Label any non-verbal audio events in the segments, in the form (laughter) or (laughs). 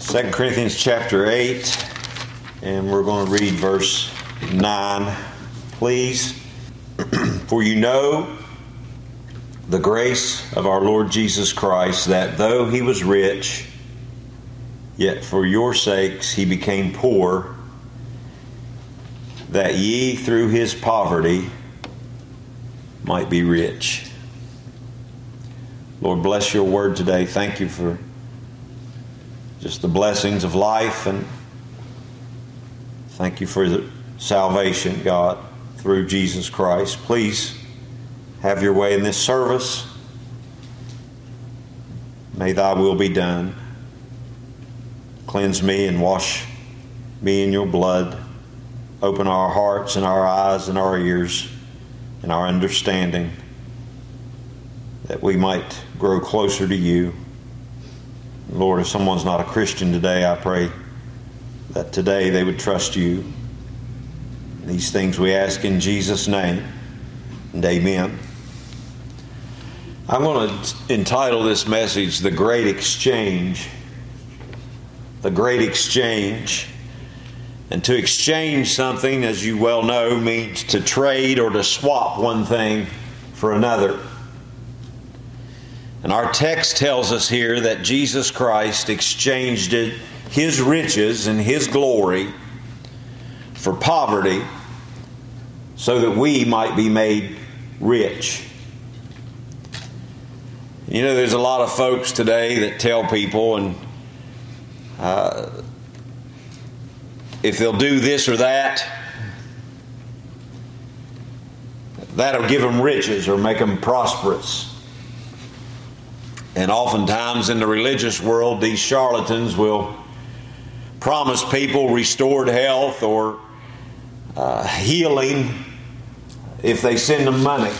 2 Corinthians chapter 8, and we're going to read verse 9, please. (clears throat) For you know the grace of our Lord Jesus Christ, that though he was rich, yet for your sakes he became poor, that ye through his poverty might be rich. Lord, bless your word today. Thank you for just the blessings of life and thank you for the salvation, God, through Jesus Christ. Please have your way in this service. May thy will be done. Cleanse me and wash me in your blood. Open our hearts and our eyes and our ears and our understanding that we might grow closer to you. Lord, if someone's not a Christian today, I pray that today they would trust you. These things we ask in Jesus' name, and amen. I'm going to entitle this message The Great Exchange. The Great Exchange. And to exchange something, as you well know, means to trade or to swap one thing for another. And our text tells us here that Jesus Christ exchanged his riches and his glory for poverty so that we might be made rich. You know, there's a lot of folks today that tell people, and uh, if they'll do this or that, that'll give them riches or make them prosperous. And oftentimes in the religious world, these charlatans will promise people restored health or uh, healing if they send them money.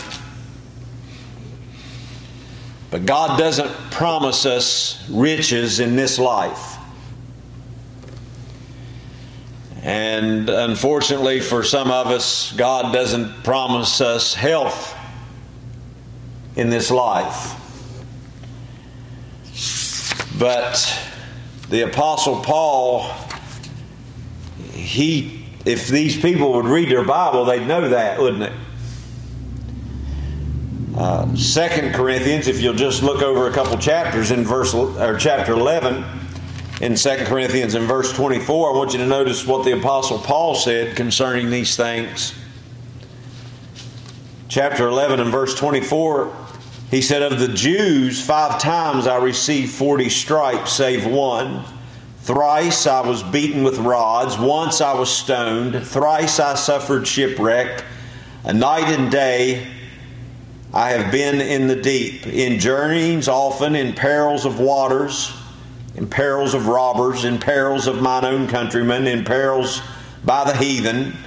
But God doesn't promise us riches in this life. And unfortunately, for some of us, God doesn't promise us health in this life. But the Apostle Paul, he, if these people would read their Bible, they'd know that, wouldn't it? Uh, Second Corinthians, if you'll just look over a couple chapters in verse or chapter eleven, in Second Corinthians in verse twenty-four, I want you to notice what the Apostle Paul said concerning these things. Chapter eleven and verse twenty-four he said, Of the Jews, five times I received forty stripes, save one. Thrice I was beaten with rods. Once I was stoned. Thrice I suffered shipwreck. A night and day I have been in the deep, in journeyings often, in perils of waters, in perils of robbers, in perils of mine own countrymen, in perils by the heathen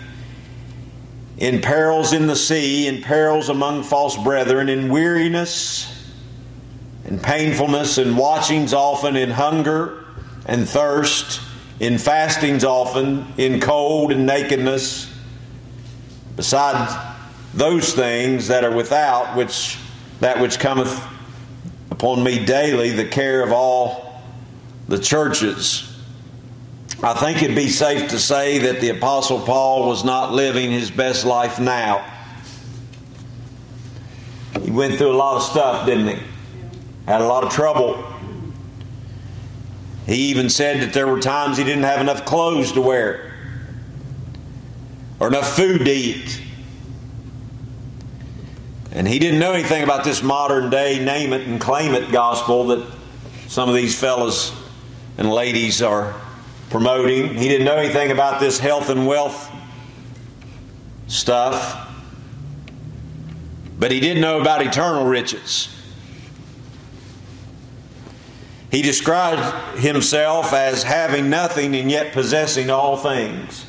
in perils in the sea, in perils among false brethren, in weariness and painfulness, in watchings often, in hunger and thirst, in fastings often, in cold and nakedness. Besides those things that are without, which that which cometh upon me daily, the care of all the churches. I think it'd be safe to say that the Apostle Paul was not living his best life now. He went through a lot of stuff, didn't he? Had a lot of trouble. He even said that there were times he didn't have enough clothes to wear or enough food to eat. And he didn't know anything about this modern day name it and claim it gospel that some of these fellas and ladies are promoting. He didn't know anything about this health and wealth stuff. But he did know about eternal riches. He described himself as having nothing and yet possessing all things.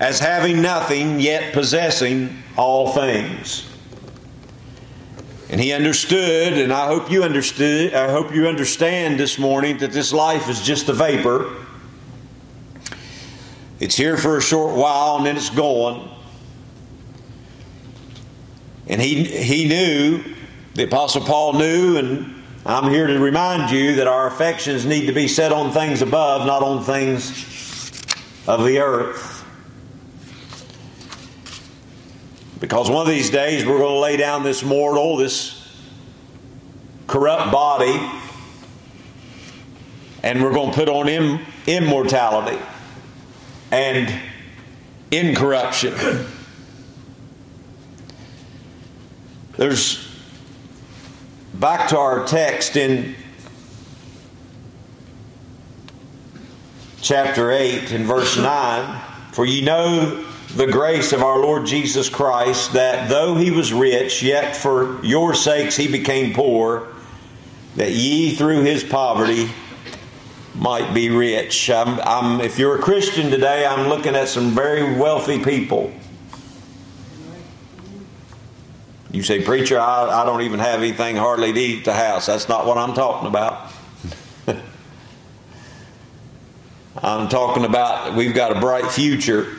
As having nothing yet possessing all things. And he understood, and I hope you understood, I hope you understand this morning that this life is just a vapor. It's here for a short while and then it's gone. And he, he knew, the Apostle Paul knew, and I'm here to remind you that our affections need to be set on things above, not on things of the earth. Because one of these days we're going to lay down this mortal, this corrupt body, and we're going to put on Im- immortality and incorruption. There's back to our text in chapter 8 and verse 9 for ye know the grace of our Lord Jesus Christ that though he was rich yet for your sakes he became poor that ye through his poverty might be rich I'm, I'm, if you're a Christian today I'm looking at some very wealthy people You say, Preacher, I, I don't even have anything hardly to eat at the house. That's not what I'm talking about. (laughs) I'm talking about we've got a bright future.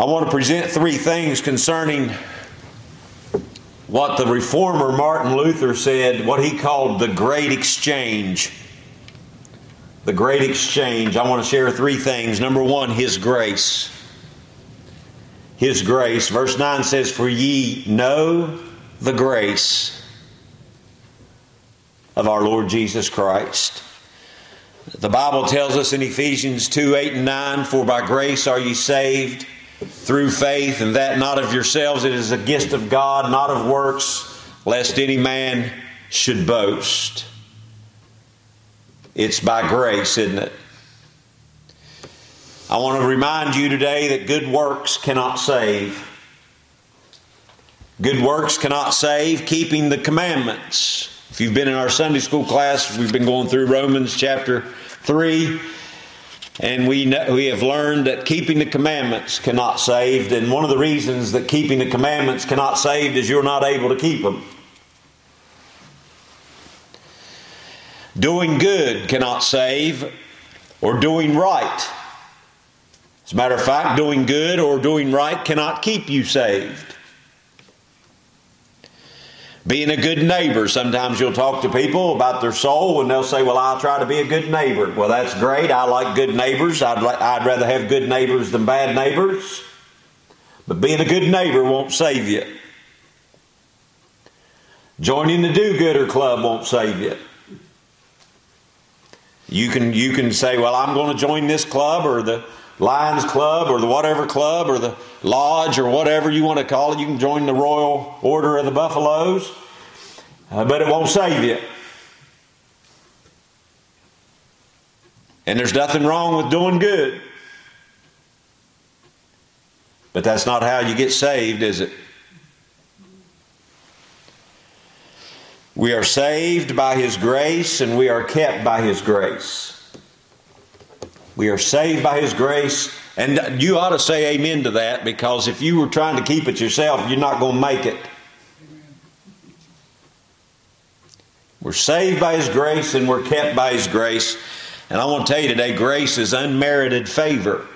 I want to present three things concerning what the reformer Martin Luther said, what he called the great exchange. The great exchange. I want to share three things. Number one, his grace his grace. Verse 9 says, For ye know the grace of our Lord Jesus Christ. The Bible tells us in Ephesians 2 8 and 9, For by grace are ye saved through faith, and that not of yourselves, it is a gift of God, not of works, lest any man should boast. It's by grace, isn't it? I want to remind you today that good works cannot save. Good works cannot save. Keeping the commandments. If you've been in our Sunday school class, we've been going through Romans chapter 3. And we, know, we have learned that keeping the commandments cannot save. And one of the reasons that keeping the commandments cannot save is you're not able to keep them. Doing good cannot save, or doing right as a matter of fact, doing good or doing right cannot keep you saved. Being a good neighbor. Sometimes you'll talk to people about their soul and they'll say, Well, I'll try to be a good neighbor. Well, that's great. I like good neighbors. I'd, I'd rather have good neighbors than bad neighbors. But being a good neighbor won't save you. Joining the do gooder club won't save you. You can, you can say, Well, I'm going to join this club or the Lions Club or the whatever club or the lodge or whatever you want to call it. You can join the Royal Order of the Buffaloes, uh, but it won't save you. And there's nothing wrong with doing good. But that's not how you get saved, is it? We are saved by His grace and we are kept by His grace. We are saved by His grace. And you ought to say amen to that because if you were trying to keep it yourself, you're not going to make it. We're saved by His grace and we're kept by His grace. And I want to tell you today grace is unmerited favor,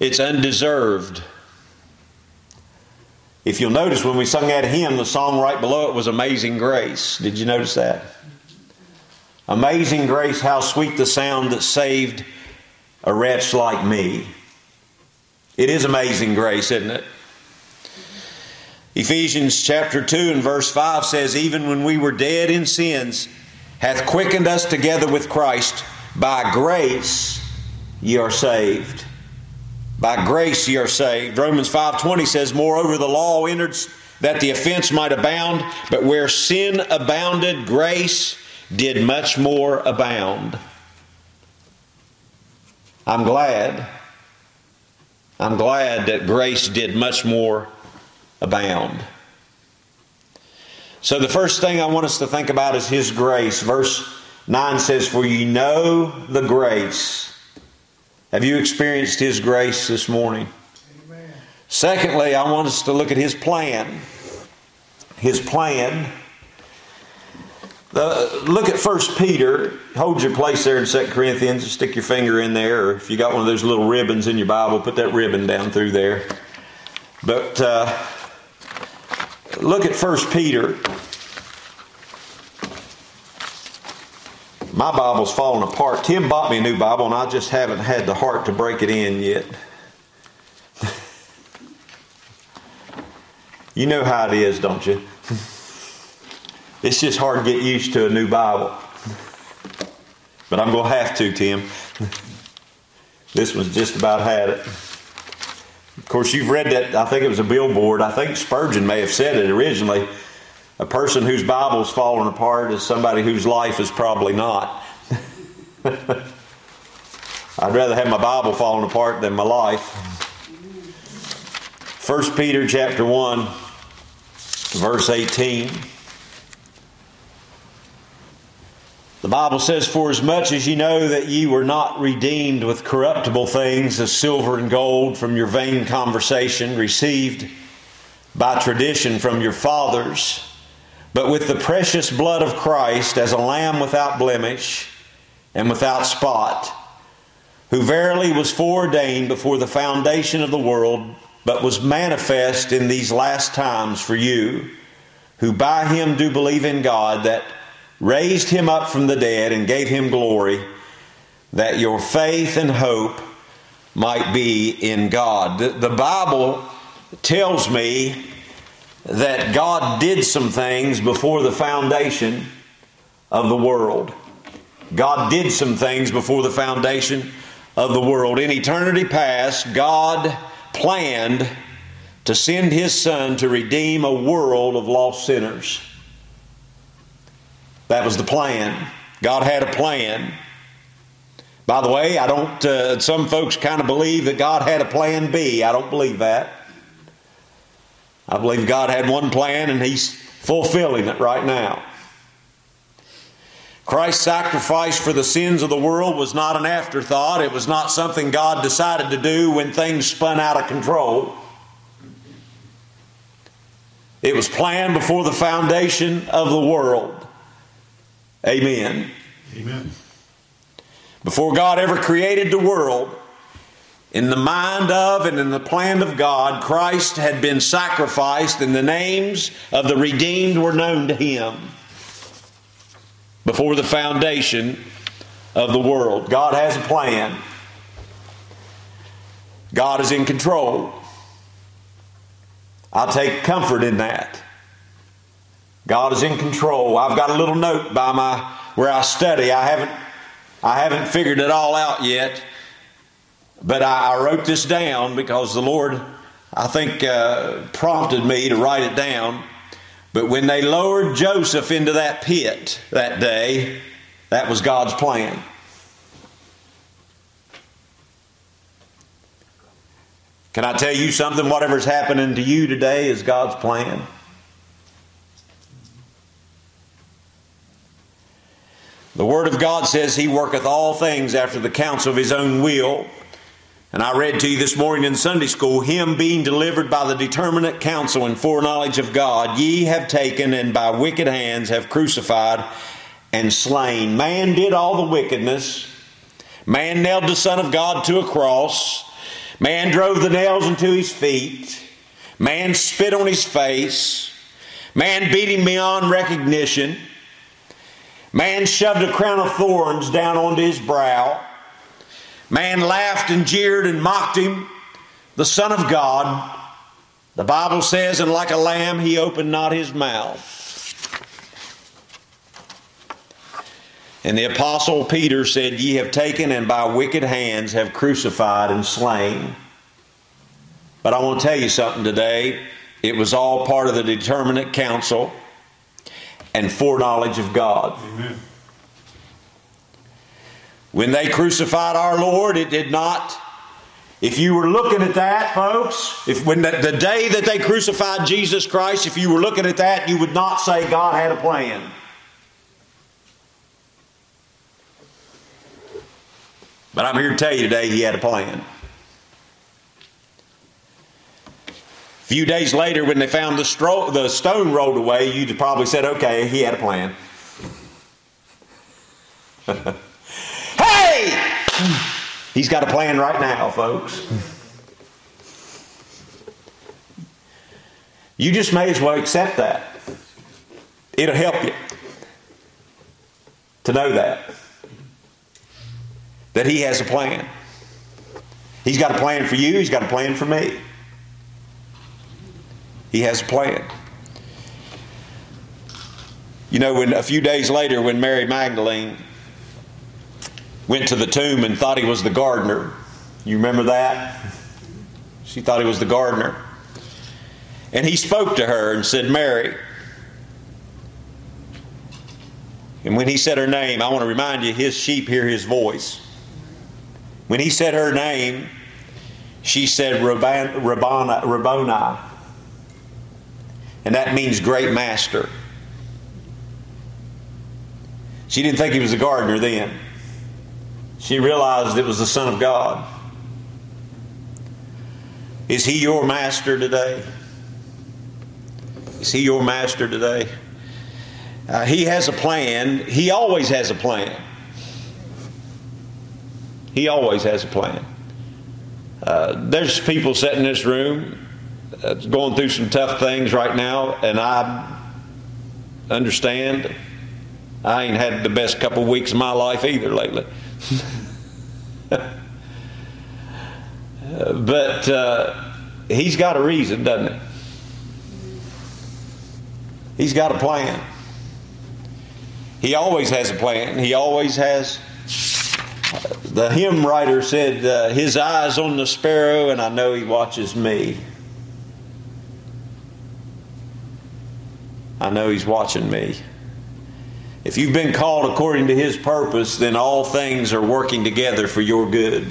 it's undeserved. If you'll notice when we sung that hymn, the song right below it was Amazing Grace. Did you notice that? Amazing grace, how sweet the sound that saved a wretch like me. It is amazing grace, isn't it? Ephesians chapter 2 and verse 5 says, Even when we were dead in sins, hath quickened us together with Christ. By grace ye are saved. By grace ye are saved. Romans 5.20 says, Moreover, the law entered that the offense might abound, but where sin abounded, grace did much more abound. I'm glad. I'm glad that grace did much more abound. So, the first thing I want us to think about is His grace. Verse 9 says, For you know the grace. Have you experienced His grace this morning? Amen. Secondly, I want us to look at His plan. His plan uh, look at First Peter. Hold your place there in Second Corinthians. Stick your finger in there, or if you got one of those little ribbons in your Bible, put that ribbon down through there. But uh, look at First Peter. My Bible's falling apart. Tim bought me a new Bible, and I just haven't had the heart to break it in yet. (laughs) you know how it is, don't you? It's just hard to get used to a new Bible. But I'm going to have to, Tim. This one's just about had it. Of course, you've read that. I think it was a billboard. I think Spurgeon may have said it originally. A person whose Bible's fallen apart is somebody whose life is probably not. (laughs) I'd rather have my Bible falling apart than my life. 1 Peter chapter 1 verse 18 The Bible says, For as much as ye know that ye were not redeemed with corruptible things as silver and gold from your vain conversation received by tradition from your fathers, but with the precious blood of Christ as a lamb without blemish and without spot, who verily was foreordained before the foundation of the world, but was manifest in these last times for you, who by him do believe in God, that raised him up from the dead and gave him glory, that your faith and hope might be in God. The, Bible tells me that God did some things before the foundation of the world. God did some things before the foundation of the world. In eternity past, God planned to send His Son to redeem a world of lost sinners. That was the plan. God had a plan. By the way, I don't, uh, some folks kind of believe that God had a plan B. I don't believe that. I believe God had one plan and He's fulfilling it right now. Christ's sacrifice for the sins of the world was not an afterthought. It was not something God decided to do when things spun out of control. It was planned before the foundation of the world. Amen. Amen. Before God ever created the world, in the mind of and in the plan of God, Christ had been sacrificed, and the names of the redeemed were known to him before the foundation of the world. God has a plan, God is in control. I take comfort in that. God is in control. I've got a little note by my where I study. I haven't I haven't figured it all out yet, but I, I wrote this down because the Lord, I think, uh, prompted me to write it down. But when they lowered Joseph into that pit that day, that was God's plan. Can I tell you something? Whatever's happening to you today is God's plan. The Word of God says He worketh all things after the counsel of His own will. And I read to you this morning in Sunday school, Him being delivered by the determinate counsel and foreknowledge of God, ye have taken and by wicked hands have crucified and slain. Man did all the wickedness. Man nailed the Son of God to a cross. Man drove the nails into his feet. Man spit on his face. Man beat him beyond recognition. Man shoved a crown of thorns down onto his brow. Man laughed and jeered and mocked him, the Son of God. The Bible says, and like a lamb he opened not his mouth. And the Apostle Peter said, Ye have taken and by wicked hands have crucified and slain. But I want to tell you something today. It was all part of the determinate counsel and foreknowledge of God. Amen. When they crucified our Lord, it did not. If you were looking at that, folks, if when the, the day that they crucified Jesus Christ, if you were looking at that, you would not say God had a plan. But I'm here to tell you today, He had a plan. Few days later, when they found the, stro- the stone rolled away, you'd probably said, okay, he had a plan. (laughs) hey! He's got a plan right now, folks. You just may as well accept that. It'll help you to know that. That He has a plan. He's got a plan for you, He's got a plan for me. He has a plan. You know, when a few days later, when Mary Magdalene went to the tomb and thought he was the gardener, you remember that? She thought he was the gardener. And he spoke to her and said, Mary. And when he said her name, I want to remind you, his sheep hear his voice. When he said her name, she said Rabboni, Rabboni. And that means great master. She didn't think he was a gardener then. She realized it was the Son of God. Is he your master today? Is he your master today? Uh, he has a plan. He always has a plan. He always has a plan. Uh, there's people sitting in this room going through some tough things right now, and I understand. I ain't had the best couple of weeks of my life either lately. (laughs) but uh, he's got a reason, doesn't he? He's got a plan. He always has a plan. He always has. The hymn writer said, uh, His eyes on the sparrow, and I know He watches me. I know He's watching me. If you've been called according to His purpose, then all things are working together for your good.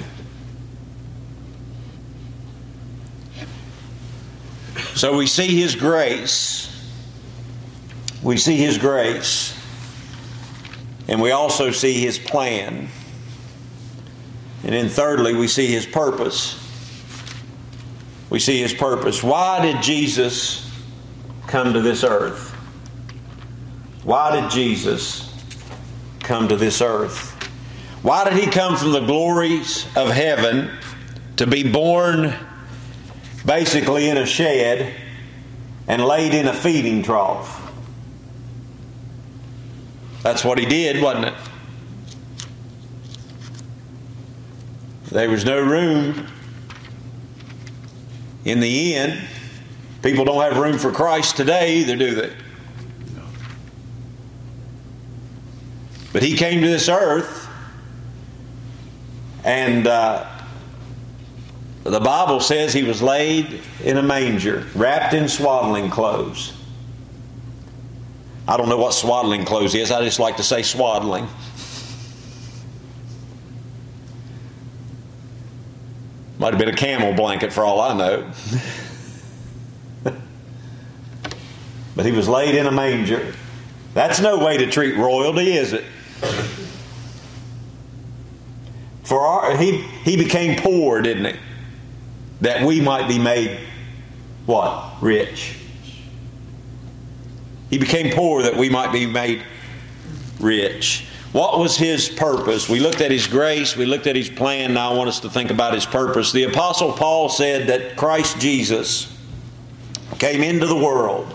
So we see His grace. We see His grace. And we also see His plan. And then, thirdly, we see His purpose. We see His purpose. Why did Jesus come to this earth? Why did Jesus come to this earth? Why did he come from the glories of heaven to be born basically in a shed and laid in a feeding trough? That's what he did, wasn't it? There was no room in the inn. People don't have room for Christ today either, do they? But he came to this earth, and uh, the Bible says he was laid in a manger, wrapped in swaddling clothes. I don't know what swaddling clothes is, I just like to say swaddling. Might have been a camel blanket for all I know. (laughs) but he was laid in a manger. That's no way to treat royalty, is it? For our, he, he became poor, didn't he? That we might be made what? Rich. He became poor that we might be made rich. What was his purpose? We looked at his grace, we looked at his plan. Now I want us to think about his purpose. The Apostle Paul said that Christ Jesus came into the world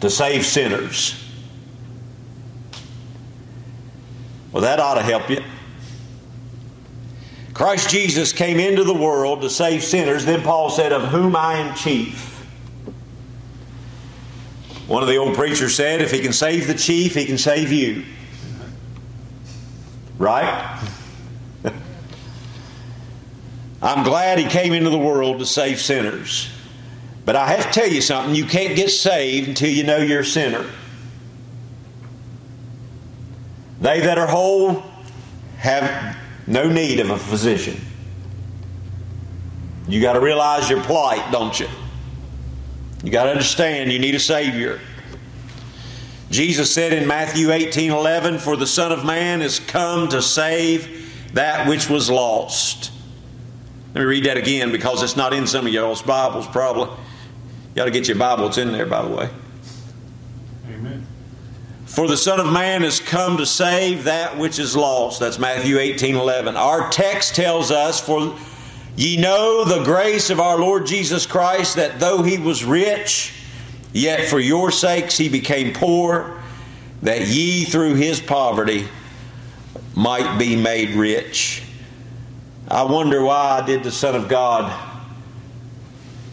to save sinners. Well, that ought to help you. Christ Jesus came into the world to save sinners. Then Paul said, Of whom I am chief. One of the old preachers said, If he can save the chief, he can save you. Right? (laughs) I'm glad he came into the world to save sinners. But I have to tell you something you can't get saved until you know you're a sinner. They that are whole have no need of a physician. You got to realize your plight, don't you? You got to understand you need a Savior. Jesus said in Matthew 18 11, For the Son of Man is come to save that which was lost. Let me read that again because it's not in some of y'all's Bibles, probably. You got to get your Bible, it's in there, by the way. For the Son of Man has come to save that which is lost. That's Matthew 18 11. Our text tells us, For Ye know the grace of our Lord Jesus Christ, that though he was rich, yet for your sakes he became poor, that ye through his poverty might be made rich. I wonder why did the Son of God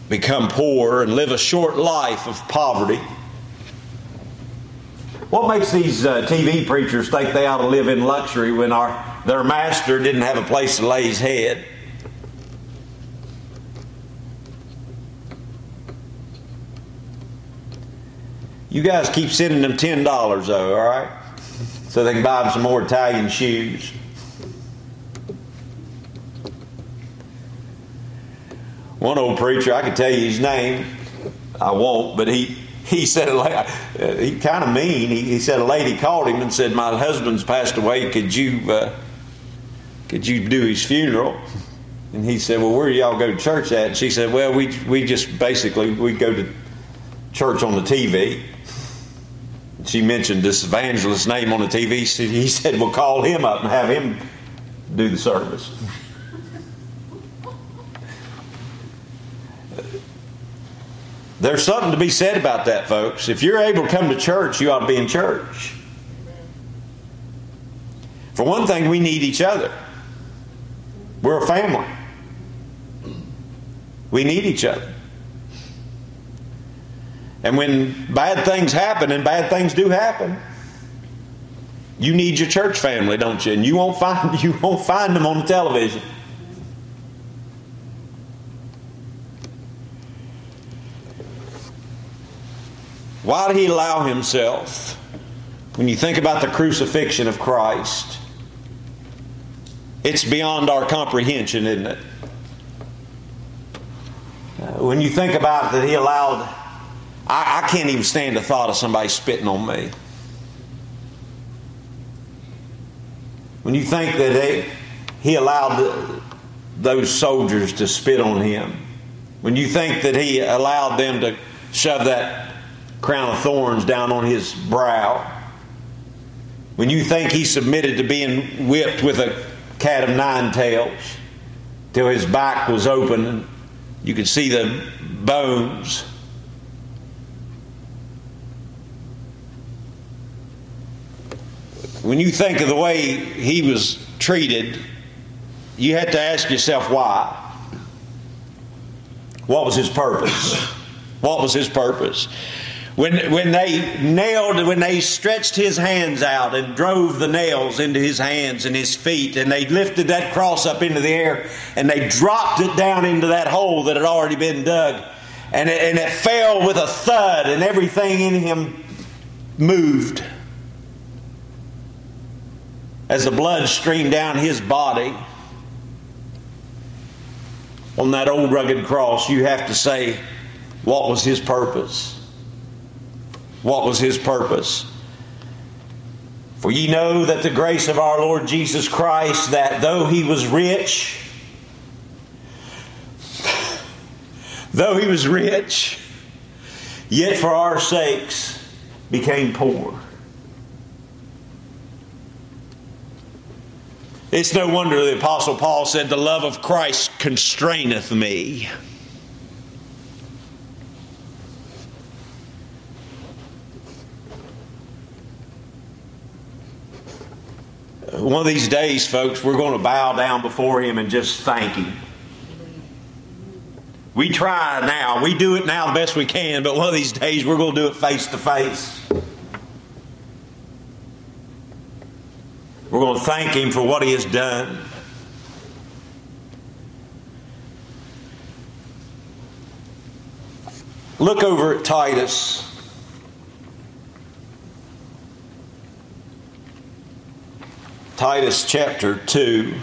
become poor and live a short life of poverty? What makes these uh, TV preachers think they ought to live in luxury when our, their master didn't have a place to lay his head? You guys keep sending them $10 though, all right? So they can buy them some more Italian shoes. One old preacher, I can tell you his name. I won't, but he he said he kind of mean. He, he, said a lady called him and said, "My husband's passed away. Could you uh, could you do his funeral?" And he said, "Well, where do y'all go to church at?" And she said, "Well, we we just basically we go to church on the TV." she mentioned this evangelist's name on the TV. He said, Well, call him up and have him do the service. There's something to be said about that, folks. If you're able to come to church, you ought to be in church. For one thing, we need each other. We're a family. We need each other. And when bad things happen, and bad things do happen, you need your church family, don't you? And you won't find (laughs) you won't find them on the television. Why did he allow himself? When you think about the crucifixion of Christ, it's beyond our comprehension, isn't it? Uh, when you think about that, he allowed I, I can't even stand the thought of somebody spitting on me. When you think that they, he allowed the, those soldiers to spit on him, when you think that he allowed them to shove that crown of thorns down on his brow, when you think he submitted to being whipped with a cat of nine tails till his back was open and you could see the bones when you think of the way he was treated, you have to ask yourself why. What was his purpose? What was his purpose? When, when they nailed, when they stretched his hands out and drove the nails into his hands and his feet, and they lifted that cross up into the air and they dropped it down into that hole that had already been dug, and it, and it fell with a thud, and everything in him moved as the blood streamed down his body on that old rugged cross, you have to say, what was his purpose? What was his purpose? For ye know that the grace of our Lord Jesus Christ, that though he was rich, (sighs) though he was rich, yet for our sakes became poor It's no wonder the Apostle Paul said, The love of Christ constraineth me. One of these days, folks, we're going to bow down before Him and just thank Him. We try now. We do it now the best we can, but one of these days we're going to do it face to face. We're going to thank Him for what He has done. Look over at Titus. Titus chapter 2.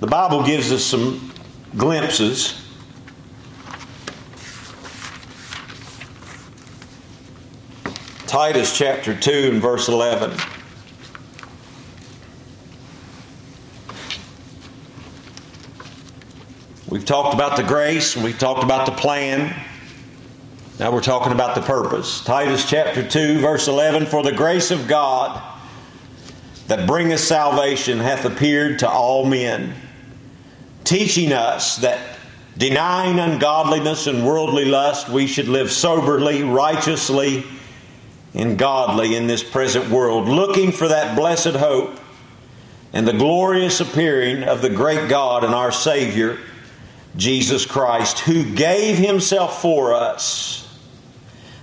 The Bible gives us some glimpses. Titus chapter 2 and verse 11. We've talked about the grace we've talked about the plan. Now we're talking about the purpose. Titus chapter 2, verse 11 For the grace of God that bringeth salvation hath appeared to all men, teaching us that denying ungodliness and worldly lust, we should live soberly, righteously, and godly in this present world, looking for that blessed hope and the glorious appearing of the great God and our Savior, Jesus Christ, who gave Himself for us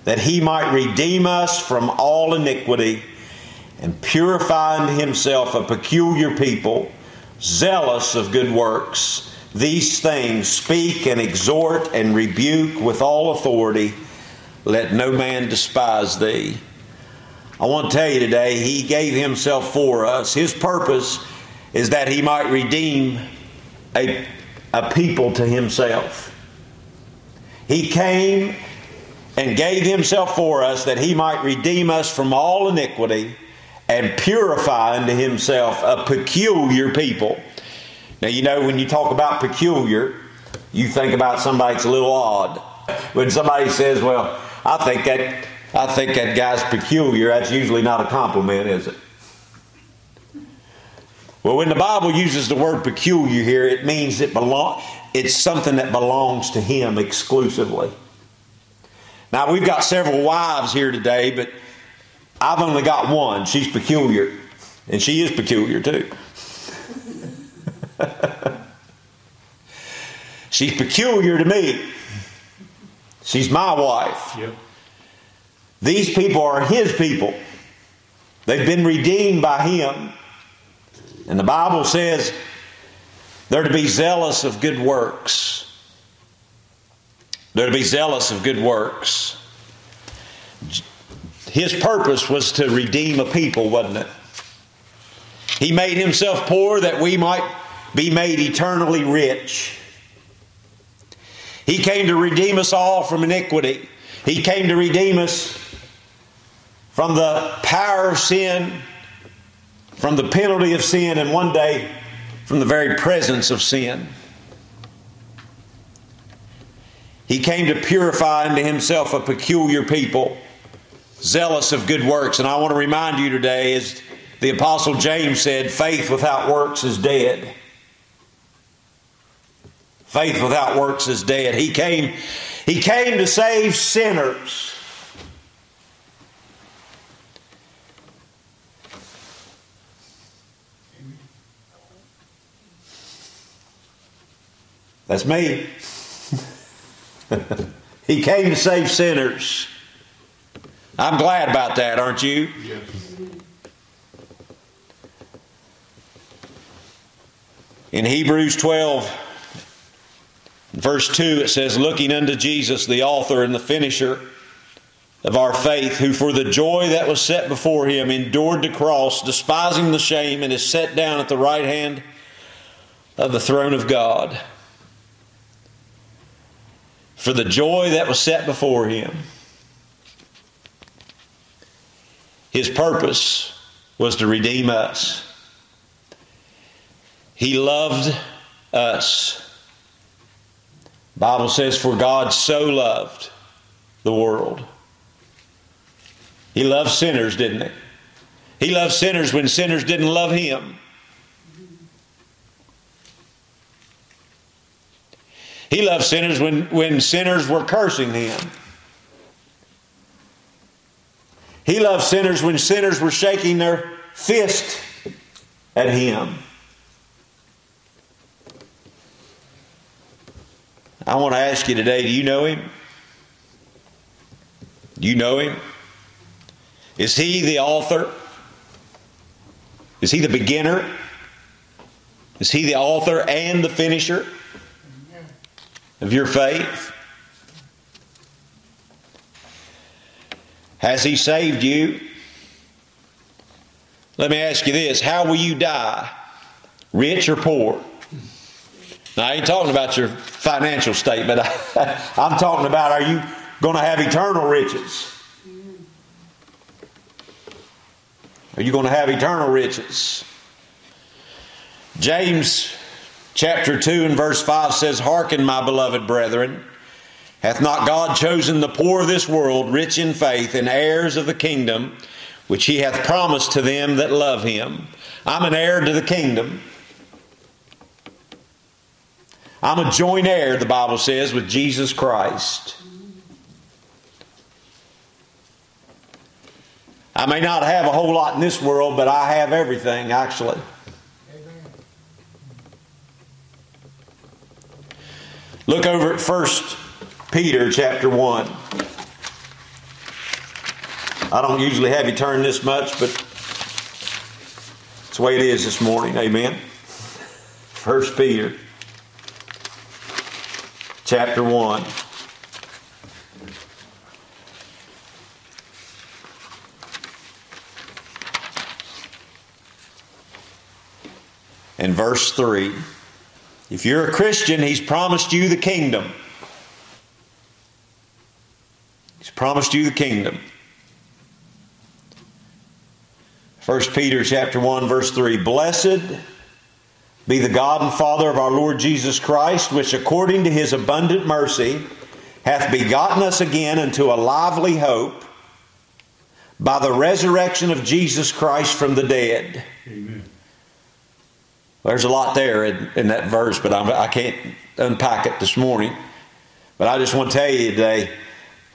that He might redeem us from all iniquity and purifying Himself a peculiar people, zealous of good works. These things speak and exhort and rebuke with all authority. Let no man despise thee. I want to tell you today, He gave Himself for us. His purpose is that He might redeem a, a people to Himself. He came and gave Himself for us that He might redeem us from all iniquity and purify unto Himself a peculiar people. Now, you know, when you talk about peculiar, you think about somebody that's a little odd. When somebody says, Well, I think that I think that guy's peculiar. That's usually not a compliment, is it? Well, when the Bible uses the word peculiar here, it means it belong, it's something that belongs to him exclusively. Now, we've got several wives here today, but I've only got one. She's peculiar, and she is peculiar too. (laughs) She's peculiar to me. She's my wife. Yep. These people are His people. They've been redeemed by Him. And the Bible says they're to be zealous of good works. They're to be zealous of good works. His purpose was to redeem a people, wasn't it? He made himself poor that we might be made eternally rich. He came to redeem us all from iniquity. He came to redeem us from the power of sin, from the penalty of sin, and one day from the very presence of sin. He came to purify unto himself a peculiar people, zealous of good works. And I want to remind you today, as the Apostle James said, faith without works is dead. Faith without works is dead. He came, he came to save sinners. That's me. (laughs) he came to save sinners. I'm glad about that, aren't you? Yes. In Hebrews 12, verse 2, it says, Looking unto Jesus, the author and the finisher of our faith, who for the joy that was set before him endured the cross, despising the shame, and is set down at the right hand of the throne of God for the joy that was set before him. His purpose was to redeem us. He loved us. Bible says for God so loved the world. He loved sinners, didn't he? He loved sinners when sinners didn't love him. He loved sinners when, when sinners were cursing him. He loved sinners when sinners were shaking their fist at him. I want to ask you today do you know him? Do you know him? Is he the author? Is he the beginner? Is he the author and the finisher? of your faith? Has He saved you? Let me ask you this how will you die? Rich or poor? Now, I ain't talking about your financial state, statement. (laughs) I'm talking about are you going to have eternal riches? Are you going to have eternal riches? James chapter 2 and verse 5 says, Hearken, my beloved brethren. Hath not God chosen the poor of this world, rich in faith, and heirs of the kingdom, which he hath promised to them that love him? I'm an heir to the kingdom. I'm a joint heir, the Bible says, with Jesus Christ. I may not have a whole lot in this world, but I have everything, actually. Look over at 1 Peter chapter 1. I don't usually have you turn this much, but it's the way it is this morning. Amen. 1 Peter chapter 1. And verse 3. If you're a Christian, He's promised you the kingdom. He's promised you the kingdom. 1 Peter chapter 1 verse 3 Blessed be the God and Father of our Lord Jesus Christ which according to his abundant mercy hath begotten us again unto a lively hope by the resurrection of Jesus Christ from the dead. Amen. There's a lot there in, in that verse, but I'm, I can not unpack it this morning. But I just want to tell you today,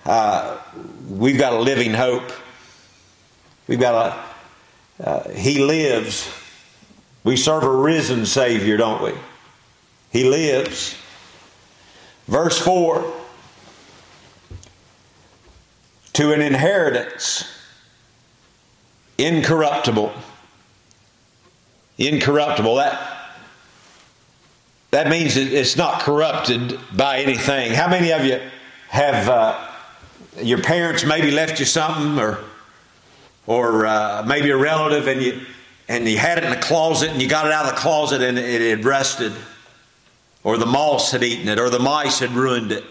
uh, we've got a living hope. We've got a uh, he lives. We serve a risen Savior, don't we? He lives. Verse 4 to an inheritance incorruptible. Incorruptible. That that means it's not corrupted by anything. How many of you have uh, your parents maybe left you something or or uh, maybe a relative and you and you had it in the closet and you got it out of the closet and it had rusted or the moss had eaten it or the mice had ruined it.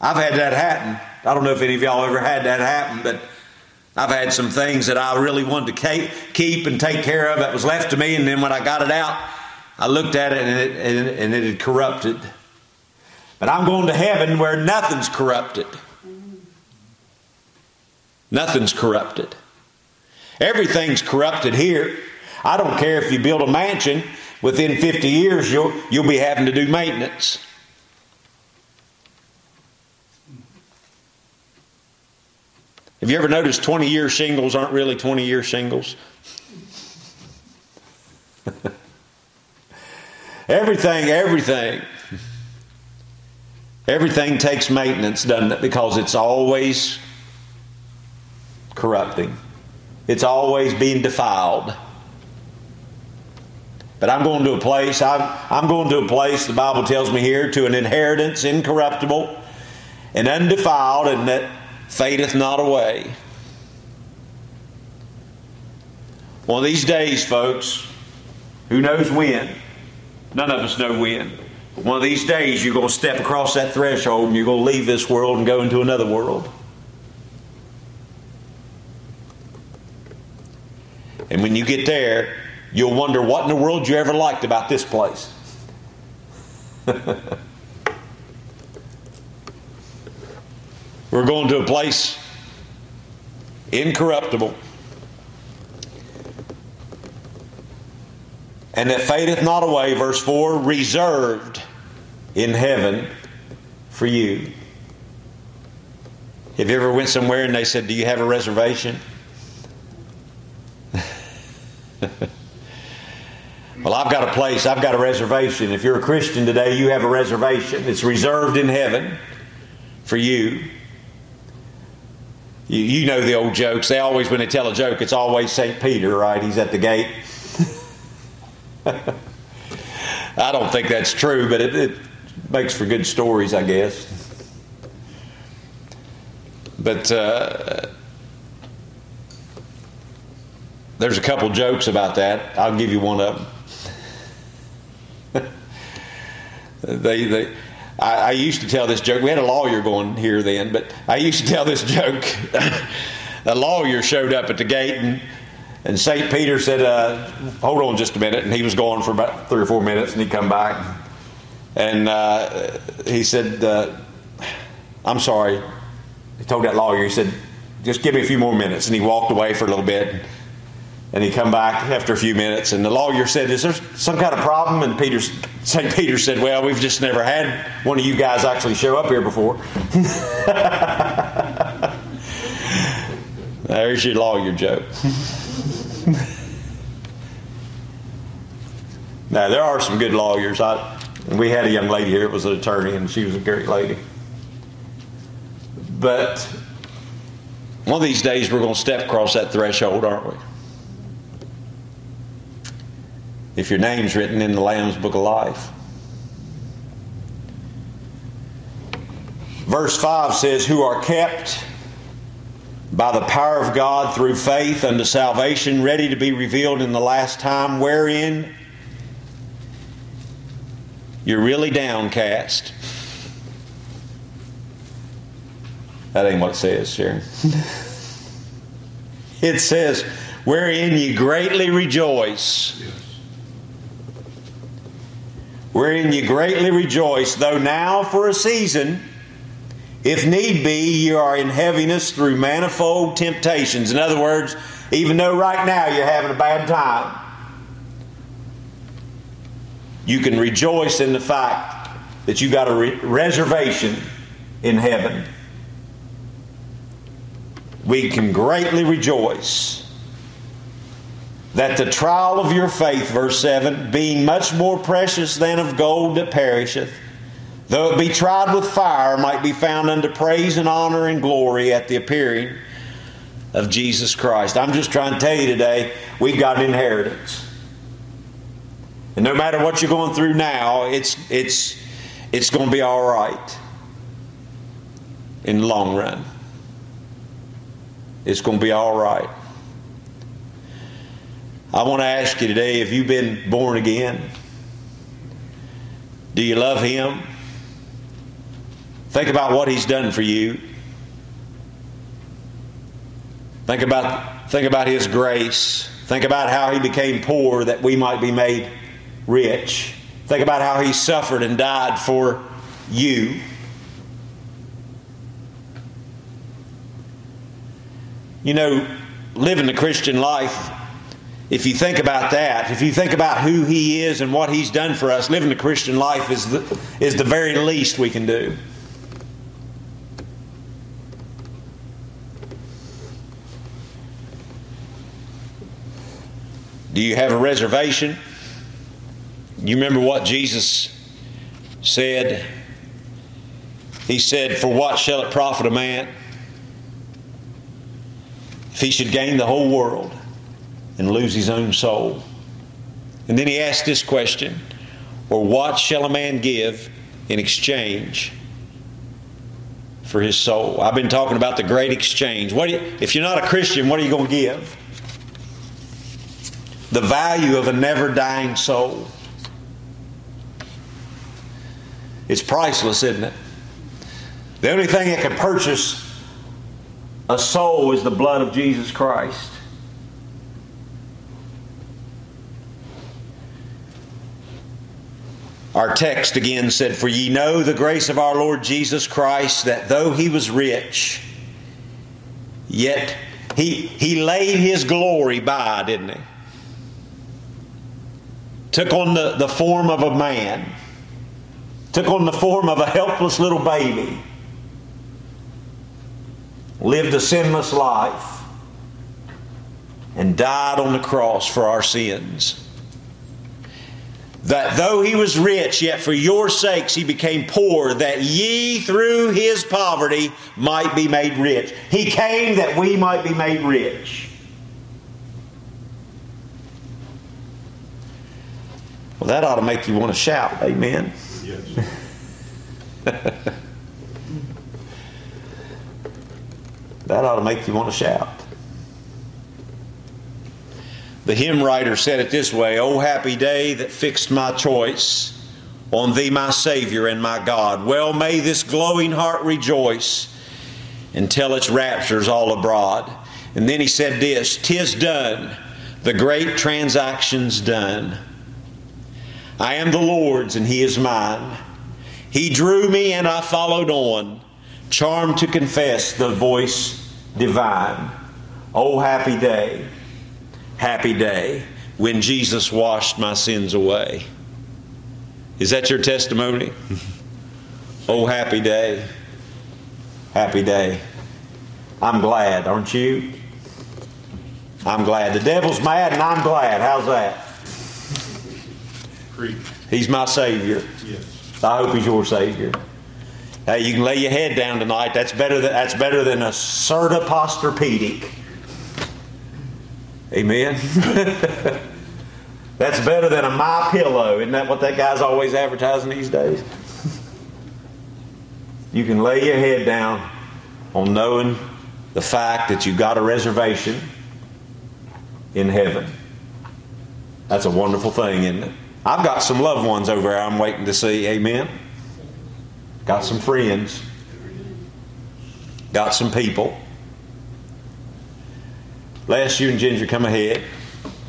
I've had that happen. I don't know if any of y'all ever had that happen but i've had some things that i really wanted to keep and take care of. That was left to me and then when i got it out i looked at it and it, and it, and it had corrupted. But i'm going to heaven where nothing's corrupted nothing's corrupted Everything's corrupted here. I don't care if you build a mansion, within 50 years you'll, you'll be having to do maintenance. Have you ever noticed 20 year shingles aren't really 20 year shingles? (laughs) everything, everything. Everything takes maintenance, doesn't it? Because it's always corrupting. It's always being defiled. But I'm going to a place, I'm, I'm going to a place, the Bible tells me here, to an inheritance incorruptible and undefiled, and that fadeth not away. One of these days, folks, who knows when? None of us know when. But one of these days, you're going to step across that threshold and you're going to leave this world and go into another world. And when you get there, you'll wonder what in the world you ever liked about this place. (laughs) We're going to a place incorruptible. And that fadeth not away, verse 4, reserved in heaven for you. Have you ever went somewhere and they said, Do you have a reservation? Well, I've got a place, I've got a reservation. If you're a Christian today, you have a reservation. It's reserved in heaven for you. You, you know the old jokes. They always, when they tell a joke, it's always St. Peter, right? He's at the gate. (laughs) I don't think that's true, but it, it makes for good stories, I guess. But uh, there's a couple jokes about that. I'll give you one of them. They, they, I, I, used to tell this joke. We had a lawyer going here then, but I used to tell this joke. (laughs) a lawyer showed up at the gate, and, and St. Peter said, uh, Hold on just a minute. And he was gone for about three or four minutes, and he'd come back. And uh, he said, uh, I'm sorry. He told that lawyer, he said, Just give me a few more minutes. And he walked away for a little bit. And he come back after a few minutes, and the lawyer said, "Is there some kind of problem?" And Peter St. Peter said, Well, we've just never had one of you guys actually show up here before. (laughs) There's your lawyer joke. (laughs) now, there are some good lawyers. I, we had a young lady here, it was an attorney, and she was a great lady. But one of these days, we're going to step across that threshold, aren't we? If your name's written in the Lamb's Book of Life. Verse 5 says, Who are kept by the power of God through faith unto salvation, ready to be revealed in the last time, wherein you're really downcast. That ain't what it says, Sharon. (laughs) it says, wherein ye greatly rejoice wherein ye greatly rejoice, though now for a season, if need be, you are in heaviness through manifold temptations. In other words, even though right now you're having a bad time, you can rejoice in the fact that you got a re- reservation in heaven. We can greatly rejoice that the trial of your faith, verse 7, being much more precious than of gold that perisheth, though it be tried with fire, might be found unto praise and honor and glory at the appearing of Jesus Christ. I'm just trying to tell you today, we've got an inheritance. And no matter what you're going through now, it's, it's, it's going to be all right in the long run. It's going to be all right. I want to ask you today have you been born again? Do you love Him? Think about what He's done for you. Think about, think about His grace. Think about how He became poor that we might be made rich. Think about how He suffered and died for you. You know, living the Christian life if you think about that, if you think about who He is and what He's done for us, living the Christian life is the, is the very least we can do. Do you have a reservation? You remember what Jesus said? He said, For what shall it profit a man if he should gain the whole world and lose his own soul. And then he asked this question Or what shall a man give in exchange for his soul? I've been talking about the great exchange. What you, if you're not a Christian, what are you going to give? The value of a never dying soul. It's priceless, isn't it? The only thing that can purchase a soul is the blood of Jesus Christ. Our text again said, For ye know the grace of our Lord Jesus Christ, that though he was rich, yet he, he laid his glory by, didn't he? Took on the, the form of a man, took on the form of a helpless little baby, lived a sinless life, and died on the cross for our sins that though he was rich, yet for your sakes he became poor, that ye through his poverty might be made rich. He came that we might be made rich. Well, that ought to make you want to shout, Amen. Yes. (laughs) that ought to make you want to shout. The hymn writer said it this way O happy day that fixed my choice on thee, my Savior and my God. Well may this glowing heart rejoice and tell its raptures all abroad. And then he said this Tis done, the great transaction's done. I am the Lord's and he is mine. He drew me and I followed on, charmed to confess the voice divine. O happy day happy day when Jesus washed my sins away. Is that your testimony? (laughs) oh, happy day. Happy day. I'm glad, aren't you? I'm glad. The devil's mad and I'm glad. How's that? He's my Savior. Yes. I hope He's your Savior. Hey, you can lay your head down tonight. That's better than, that's better than a Serta Posturepedic. Amen. (laughs) that's better than a My Pillow. Isn't that what that guy's always advertising these days? You can lay your head down on knowing the fact that you got a reservation in heaven. That's a wonderful thing, isn't it? I've got some loved ones over there I'm waiting to see. Amen. Got some friends. Got some people. Les, you and Ginger come ahead.